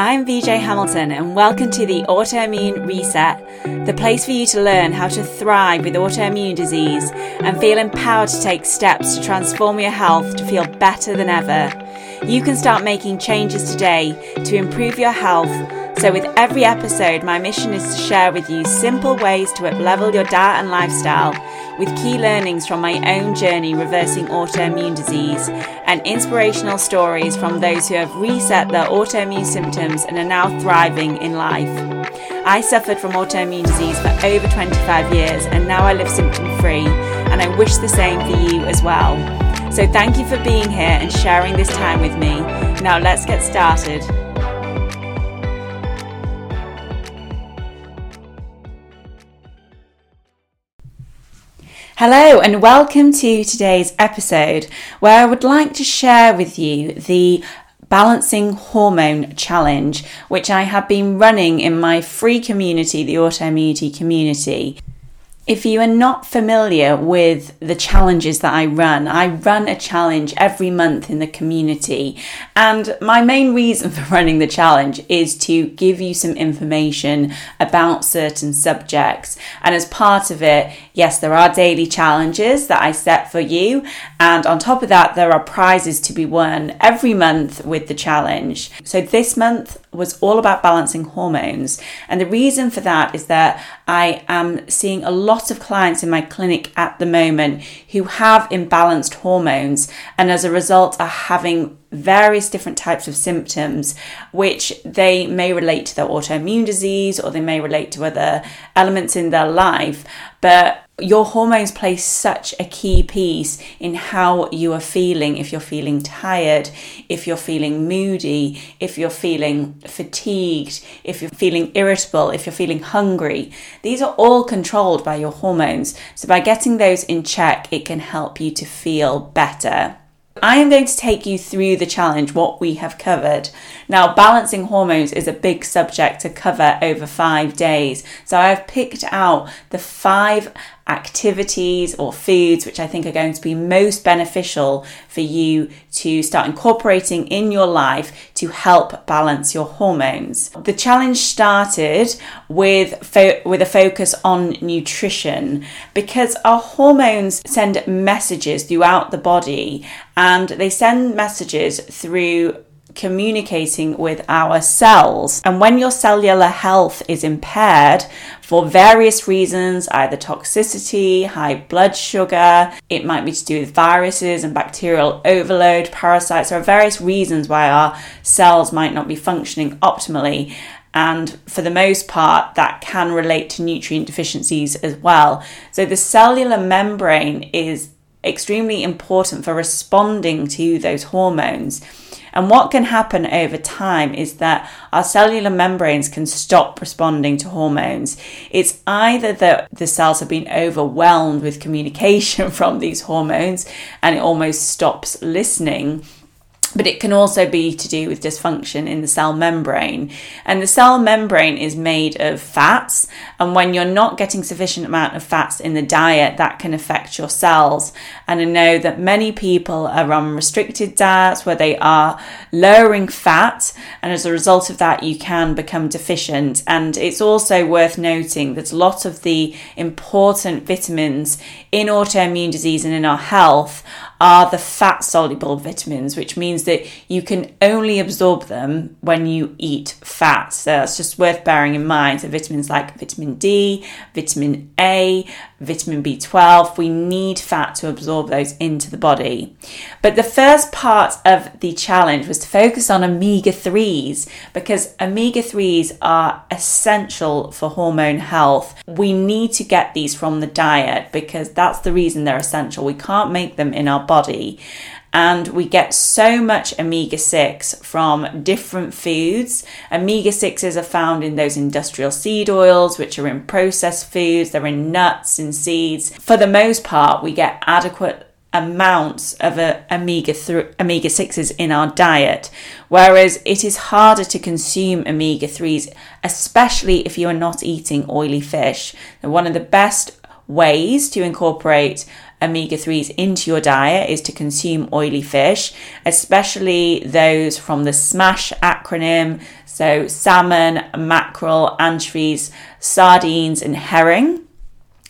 I'm VJ Hamilton, and welcome to the Autoimmune Reset, the place for you to learn how to thrive with autoimmune disease and feel empowered to take steps to transform your health to feel better than ever. You can start making changes today to improve your health. So, with every episode, my mission is to share with you simple ways to uplevel your diet and lifestyle with key learnings from my own journey reversing autoimmune disease and inspirational stories from those who have reset their autoimmune symptoms and are now thriving in life. I suffered from autoimmune disease for over 25 years and now I live symptom free, and I wish the same for you as well. So, thank you for being here and sharing this time with me. Now, let's get started. Hello, and welcome to today's episode where I would like to share with you the Balancing Hormone Challenge, which I have been running in my free community, the Autoimmunity community. If you are not familiar with the challenges that I run, I run a challenge every month in the community. And my main reason for running the challenge is to give you some information about certain subjects. And as part of it, yes, there are daily challenges that I set for you. And on top of that, there are prizes to be won every month with the challenge. So this month was all about balancing hormones. And the reason for that is that I am seeing a lot of clients in my clinic at the moment who have imbalanced hormones and as a result are having various different types of symptoms which they may relate to their autoimmune disease or they may relate to other elements in their life but your hormones play such a key piece in how you are feeling if you're feeling tired, if you're feeling moody, if you're feeling fatigued, if you're feeling irritable, if you're feeling hungry. These are all controlled by your hormones. So, by getting those in check, it can help you to feel better. I am going to take you through the challenge, what we have covered. Now, balancing hormones is a big subject to cover over five days. So I've picked out the five activities or foods which I think are going to be most beneficial for you to start incorporating in your life to help balance your hormones. The challenge started with fo- with a focus on nutrition because our hormones send messages throughout the body and they send messages through communicating with our cells. And when your cellular health is impaired for various reasons, either toxicity, high blood sugar, it might be to do with viruses and bacterial overload, parasites, there are various reasons why our cells might not be functioning optimally. And for the most part, that can relate to nutrient deficiencies as well. So the cellular membrane is extremely important for responding to those hormones. And what can happen over time is that our cellular membranes can stop responding to hormones. It's either that the cells have been overwhelmed with communication from these hormones and it almost stops listening but it can also be to do with dysfunction in the cell membrane. And the cell membrane is made of fats, and when you're not getting sufficient amount of fats in the diet, that can affect your cells. And I know that many people are on restricted diets where they are lowering fat, and as a result of that, you can become deficient. And it's also worth noting that a lot of the important vitamins in autoimmune disease and in our health are the fat soluble vitamins, which means that you can only absorb them when you eat fat. So that's just worth bearing in mind. So, vitamins like vitamin D, vitamin A, vitamin B12, we need fat to absorb those into the body. But the first part of the challenge was to focus on omega 3s because omega 3s are essential for hormone health. We need to get these from the diet because that's the reason they're essential. We can't make them in our body. And we get so much omega 6 from different foods. Omega 6s are found in those industrial seed oils, which are in processed foods, they're in nuts and seeds. For the most part, we get adequate amounts of uh, omega omega 6s in our diet whereas it is harder to consume omega 3s especially if you are not eating oily fish one of the best ways to incorporate omega 3s into your diet is to consume oily fish, especially those from the SMASH acronym. So, salmon, mackerel, anchovies, sardines, and herring.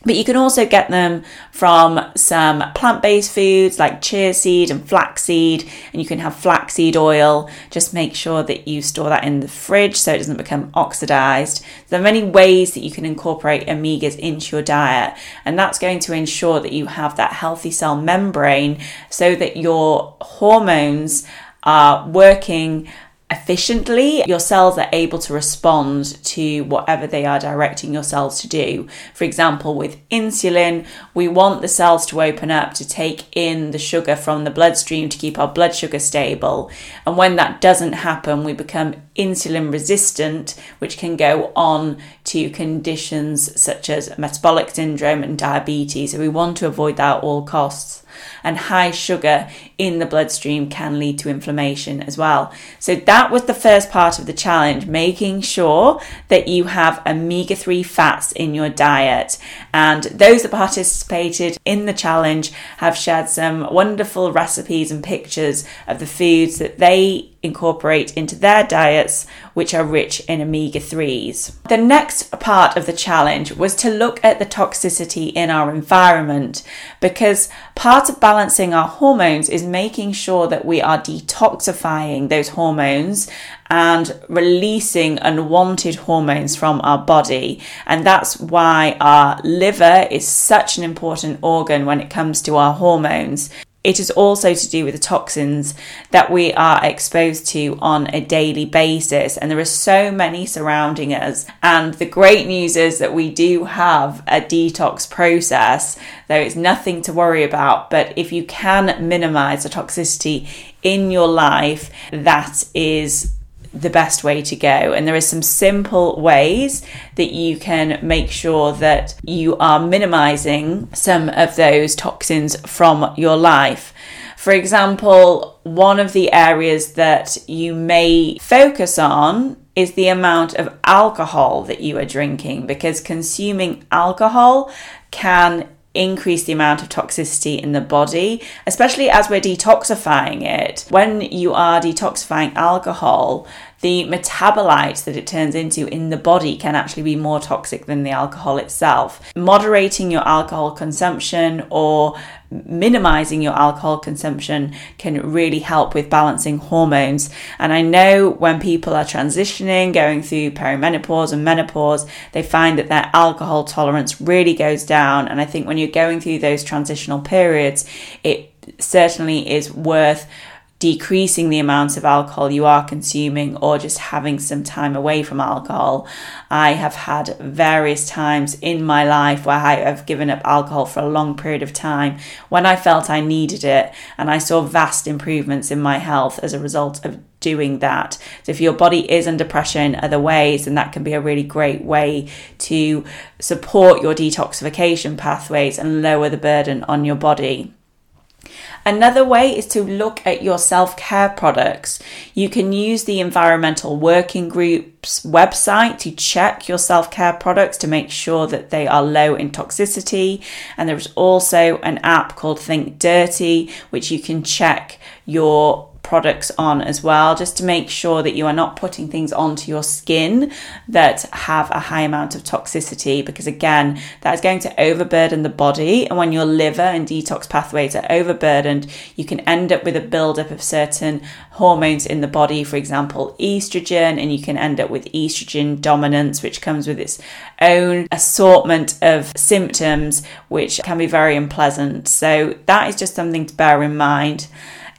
But you can also get them from some plant based foods like chia seed and flaxseed, and you can have flaxseed oil. Just make sure that you store that in the fridge so it doesn't become oxidized. There are many ways that you can incorporate omegas into your diet, and that's going to ensure that you have that healthy cell membrane so that your hormones are working efficiently, your cells are able to respond to whatever they are directing your cells to do. For example, with insulin, we want the cells to open up to take in the sugar from the bloodstream to keep our blood sugar stable. And when that doesn't happen, we become insulin resistant, which can go on to conditions such as metabolic syndrome and diabetes. So we want to avoid that at all costs and high sugar in the bloodstream can lead to inflammation as well. So that was the first part of the challenge, making sure that you have omega 3 fats in your diet. And those that participated in the challenge have shared some wonderful recipes and pictures of the foods that they incorporate into their diets, which are rich in omega 3s. The next part of the challenge was to look at the toxicity in our environment because part of balancing our hormones is making sure that we are detoxifying those hormones and releasing unwanted hormones from our body. And that's why our liver is such an important organ when it comes to our hormones. It is also to do with the toxins that we are exposed to on a daily basis, and there are so many surrounding us. And the great news is that we do have a detox process, though it's nothing to worry about. But if you can minimize the toxicity in your life, that is the best way to go. And there are some simple ways that you can make sure that you are minimizing some of those toxins from your life. For example, one of the areas that you may focus on is the amount of alcohol that you are drinking because consuming alcohol can increase the amount of toxicity in the body, especially as we're detoxifying it. When you are detoxifying alcohol, the metabolites that it turns into in the body can actually be more toxic than the alcohol itself. Moderating your alcohol consumption or minimizing your alcohol consumption can really help with balancing hormones. And I know when people are transitioning, going through perimenopause and menopause, they find that their alcohol tolerance really goes down. And I think when you're going through those transitional periods, it certainly is worth decreasing the amounts of alcohol you are consuming or just having some time away from alcohol. I have had various times in my life where I have given up alcohol for a long period of time when I felt I needed it and I saw vast improvements in my health as a result of doing that. So if your body is under pressure in other ways, then that can be a really great way to support your detoxification pathways and lower the burden on your body. Another way is to look at your self care products. You can use the Environmental Working Group's website to check your self care products to make sure that they are low in toxicity. And there's also an app called Think Dirty, which you can check your products on as well, just to make sure that you are not putting things onto your skin that have a high amount of toxicity, because again, that is going to overburden the body. And when your liver and detox pathways are overburdened, you can end up with a buildup of certain hormones in the body, for example, estrogen, and you can end up with estrogen dominance, which comes with its own assortment of symptoms, which can be very unpleasant. So, that is just something to bear in mind.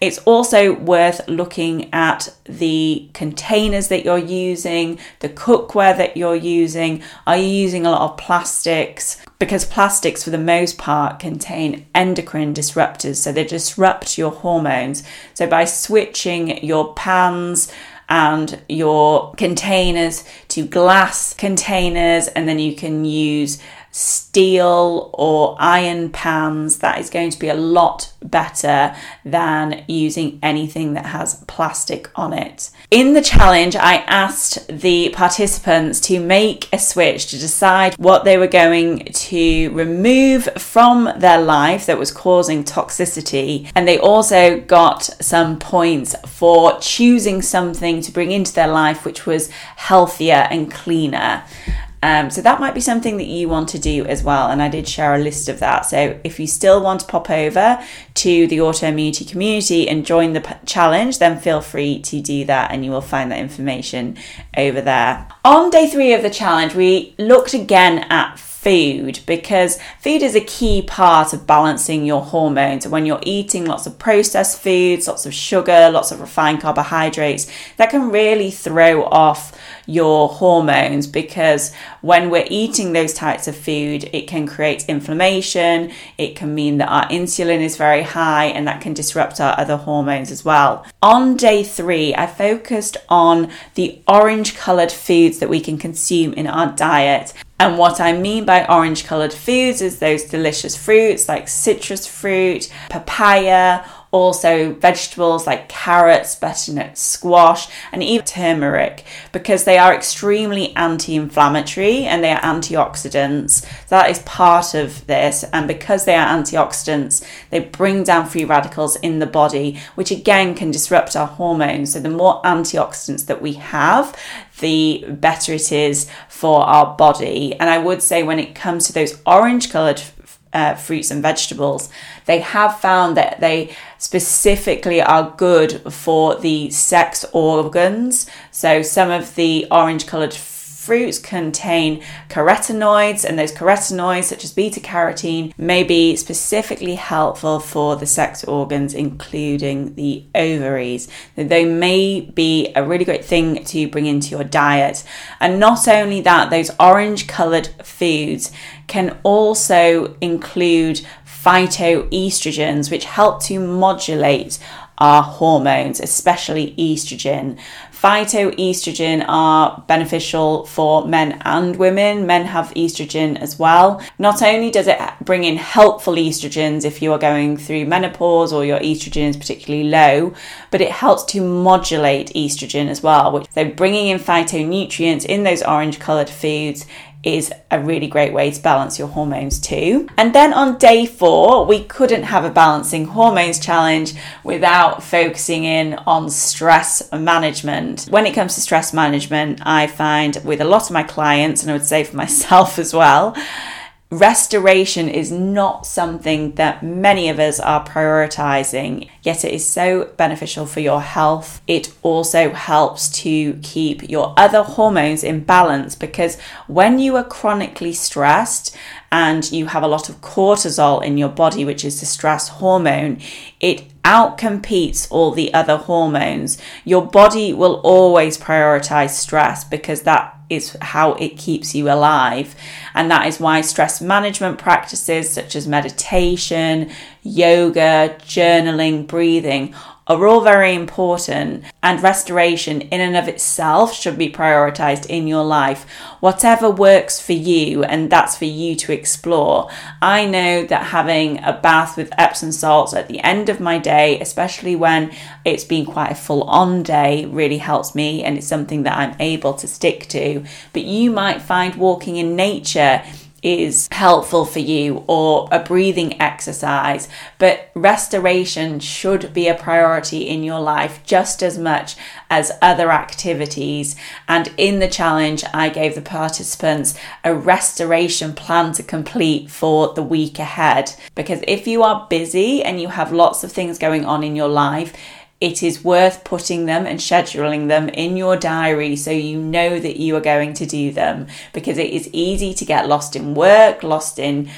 It's also worth looking at the containers that you're using, the cookware that you're using. Are you using a lot of plastics? Because plastics, for the most part, contain endocrine disruptors, so they disrupt your hormones. So, by switching your pans, and your containers to glass containers, and then you can use steel or iron pans, that is going to be a lot better than using anything that has plastic on it. In the challenge, I asked the participants to make a switch to decide what they were going to remove from their life that was causing toxicity, and they also got some points for choosing something to bring into their life which was healthier and cleaner. Um, so that might be something that you want to do as well. And I did share a list of that. So if you still want to pop over to the autoimmunity community and join the p- challenge, then feel free to do that and you will find that information over there. On day three of the challenge, we looked again at food because food is a key part of balancing your hormones. When you're eating lots of processed foods, lots of sugar, lots of refined carbohydrates, that can really throw off your hormones because when we're eating those types of food, it can create inflammation. It can mean that our insulin is very high and that can disrupt our other hormones as well. On day three, I focused on the orange colored foods that we can consume in our diet. And what I mean by orange colored foods is those delicious fruits like citrus fruit, papaya, also vegetables like carrots, butternut squash, and even turmeric because they are extremely anti inflammatory and they are antioxidants. So that is part of this. And because they are antioxidants, they bring down free radicals in the body, which again can disrupt our hormones. So the more antioxidants that we have, the better it is for our body. And I would say when it comes to those orange colored uh, fruits and vegetables, they have found that they specifically are good for the sex organs. So some of the orange coloured fruits contain carotenoids, and those carotenoids, such as beta carotene, may be specifically helpful for the sex organs, including the ovaries. They may be a really great thing to bring into your diet. And not only that, those orange coloured foods can also include phytoestrogens, which help to modulate our hormones, especially estrogen. Phytoestrogen are beneficial for men and women. Men have estrogen as well. Not only does it bring in helpful estrogens if you are going through menopause or your estrogen is particularly low, but it helps to modulate estrogen as well. So bringing in phytonutrients in those orange coloured foods is a really great way to balance your hormones too. And then on day four, we couldn't have a balancing hormones challenge without focusing in on stress management. When it comes to stress management, I find with a lot of my clients, and I would say for myself as well, restoration is not something that many of us are prioritizing, yet it is so beneficial for your health. It also helps to keep your other hormones in balance because when you are chronically stressed and you have a lot of cortisol in your body, which is the stress hormone, it outcompetes all the other hormones. Your body will always prioritize stress because that is how it keeps you alive. And that is why stress management practices such as meditation, yoga, journaling, breathing are all very important, and restoration in and of itself should be prioritized in your life. Whatever works for you, and that's for you to explore. I know that having a bath with Epsom salts at the end of my day, especially when it's been quite a full on day, really helps me, and it's something that I'm able to stick to. But you might find walking in nature is helpful for you or a breathing exercise, but restoration should be a priority in your life just as much as other activities. And in the challenge, I gave the participants a restoration plan to complete for the week ahead. Because if you are busy and you have lots of things going on in your life, it is worth putting them and scheduling them in your diary so you know that you are going to do them because it is easy to get lost in work, lost in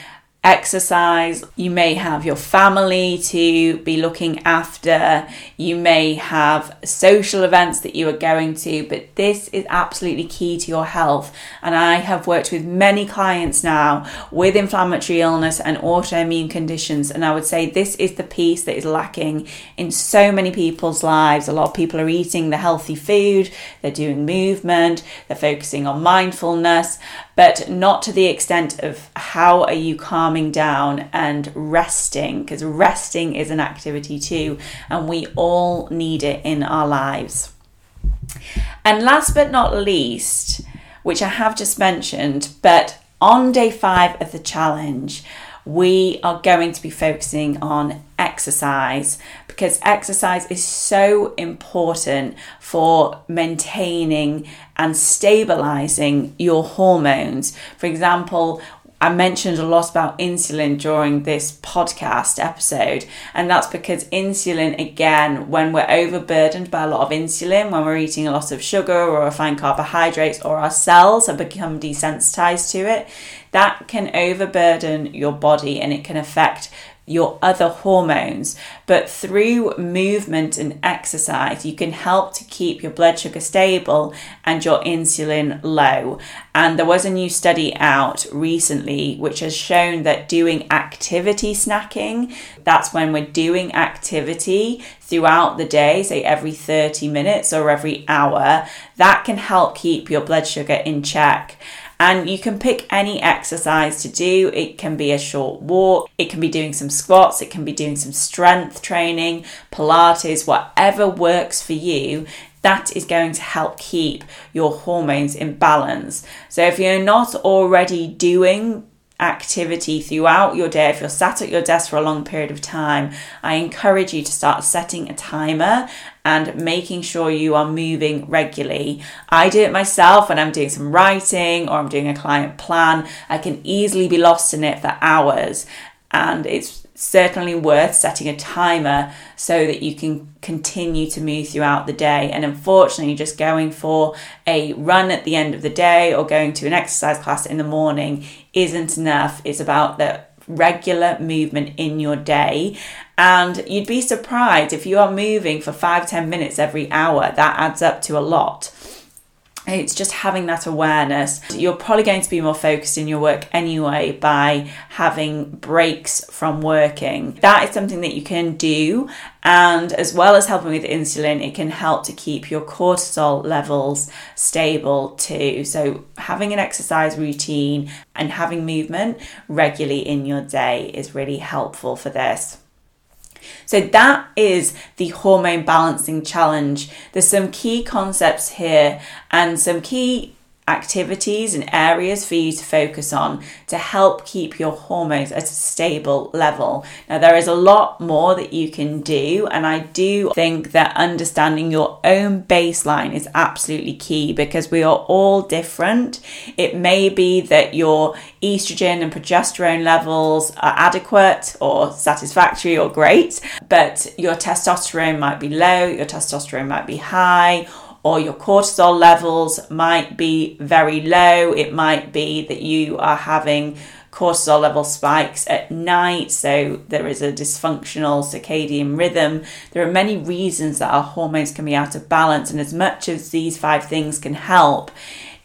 exercise, you may have your family to be looking after, you may have social events that you are going to, but this is absolutely key to your health. And I have worked with many clients now with inflammatory illness and autoimmune conditions, and I would say this is the piece that is lacking in so many people's lives. A lot of people are eating the healthy food, they're doing movement, they're focusing on mindfulness, but not to the extent of how are you calming down and resting, because resting is an activity too, and we all need it in our lives. And last but not least, which I have just mentioned, but on day five of the challenge, we are going to be focusing on exercise because exercise is so important for maintaining and stabilizing your hormones. For example, I mentioned a lot about insulin during this podcast episode, and that's because insulin, again, when we're overburdened by a lot of insulin, when we're eating a lot of sugar or refined carbohydrates, or our cells have become desensitized to it, that can overburden your body and it can affect your other hormones. But through movement and exercise, you can help to keep your blood sugar stable and your insulin low. And there was a new study out recently which has shown that doing activity snacking, that's when we're doing activity throughout the day, say every 30 minutes or every hour, that can help keep your blood sugar in check. And you can pick any exercise to do. It can be a short walk, it can be doing some squats, it can be doing some strength training, Pilates, whatever works for you. That is going to help keep your hormones in balance. So, if you're not already doing activity throughout your day, if you're sat at your desk for a long period of time, I encourage you to start setting a timer and making sure you are moving regularly. I do it myself when I'm doing some writing or I'm doing a client plan. I can easily be lost in it for hours, and it's certainly worth setting a timer so that you can continue to move throughout the day. And unfortunately, just going for a run at the end of the day or going to an exercise class in the morning isn't enough. It's about the regular movement in your day. And you'd be surprised if you are moving for five, ten minutes every hour, that adds up to a lot it's just having that awareness. You're probably going to be more focused in your work anyway by having breaks from working. That is something that you can do. And as well as helping with insulin, it can help to keep your cortisol levels stable too. So, having an exercise routine and having movement regularly in your day is really helpful for this. So that is the hormone balancing challenge. There's some key concepts here and some key activities and areas for you to focus on to help keep your hormones at a stable level. Now, there is a lot more that you can do, and I do think that understanding your own baseline is absolutely key because we are all different. It may be that your estrogen and progesterone levels are adequate or satisfactory or great, but your testosterone might be low, your testosterone might be high or your cortisol levels might be very low. It might be that you are having cortisol level spikes at night, so there is a dysfunctional circadian rhythm. There are many reasons that our hormones can be out of balance, and as much as these five things can help,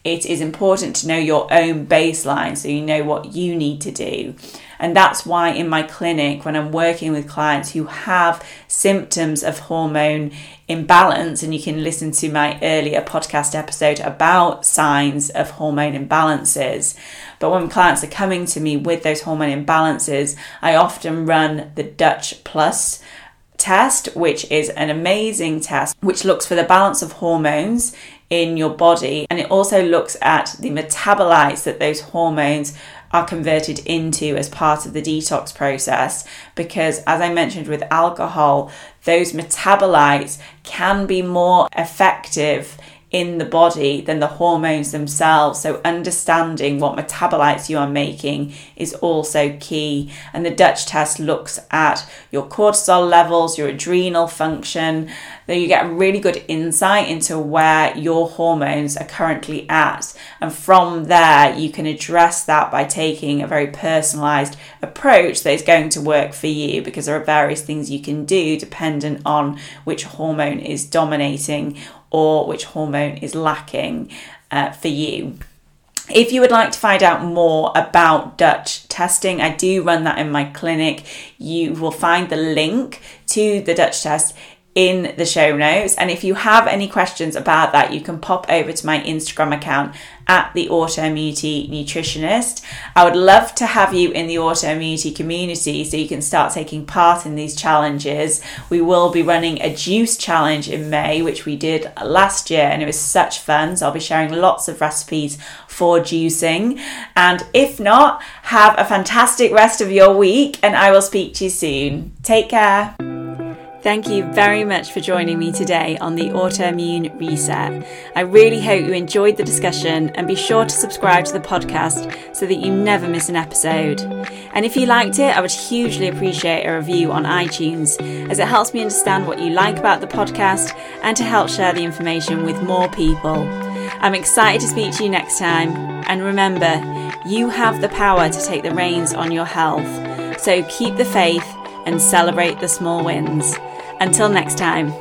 it is important to know your own baseline so you know what you need to do. And that's why in my clinic, when I'm working with clients who have symptoms of hormone imbalance, and you can listen to my earlier podcast episode about signs of hormone imbalances. But when clients are coming to me with those hormone imbalances, I often run the DUTCH Plus test, which is an amazing test which looks for the balance of hormones in your body and it also looks at the metabolites that those hormones are converted into as part of the detox process because, as I mentioned with alcohol, those metabolites can be more effective in the body than the hormones themselves. So, understanding what metabolites you are making is also key. And the DUTCH test looks at your cortisol levels, your adrenal function. Then you get a really good insight into where your hormones are currently at. And from there, you can address that by taking a very personalized approach that is going to work for you because there are various things you can do dependent on which hormone is dominating or which hormone is lacking uh, for you. If you would like to find out more about DUTCH testing, I do run that in my clinic. You will find the link to the DUTCH test in the show notes. And if you have any questions about that, you can pop over to my Instagram account at the Autoimmunity Nutritionist. I would love to have you in the autoimmunity community so you can start taking part in these challenges. We will be running a juice challenge in May, which we did last year, and it was such fun. So I'll be sharing lots of recipes for juicing. And if not, have a fantastic rest of your week, and I will speak to you soon. Take care. Thank you very much for joining me today on the Autoimmune Reset. I really hope you enjoyed the discussion and be sure to subscribe to the podcast so that you never miss an episode. And if you liked it, I would hugely appreciate a review on iTunes as it helps me understand what you like about the podcast and to help share the information with more people. I'm excited to speak to you next time. And remember, you have the power to take the reins on your health. So keep the faith and celebrate the small wins. Until next time.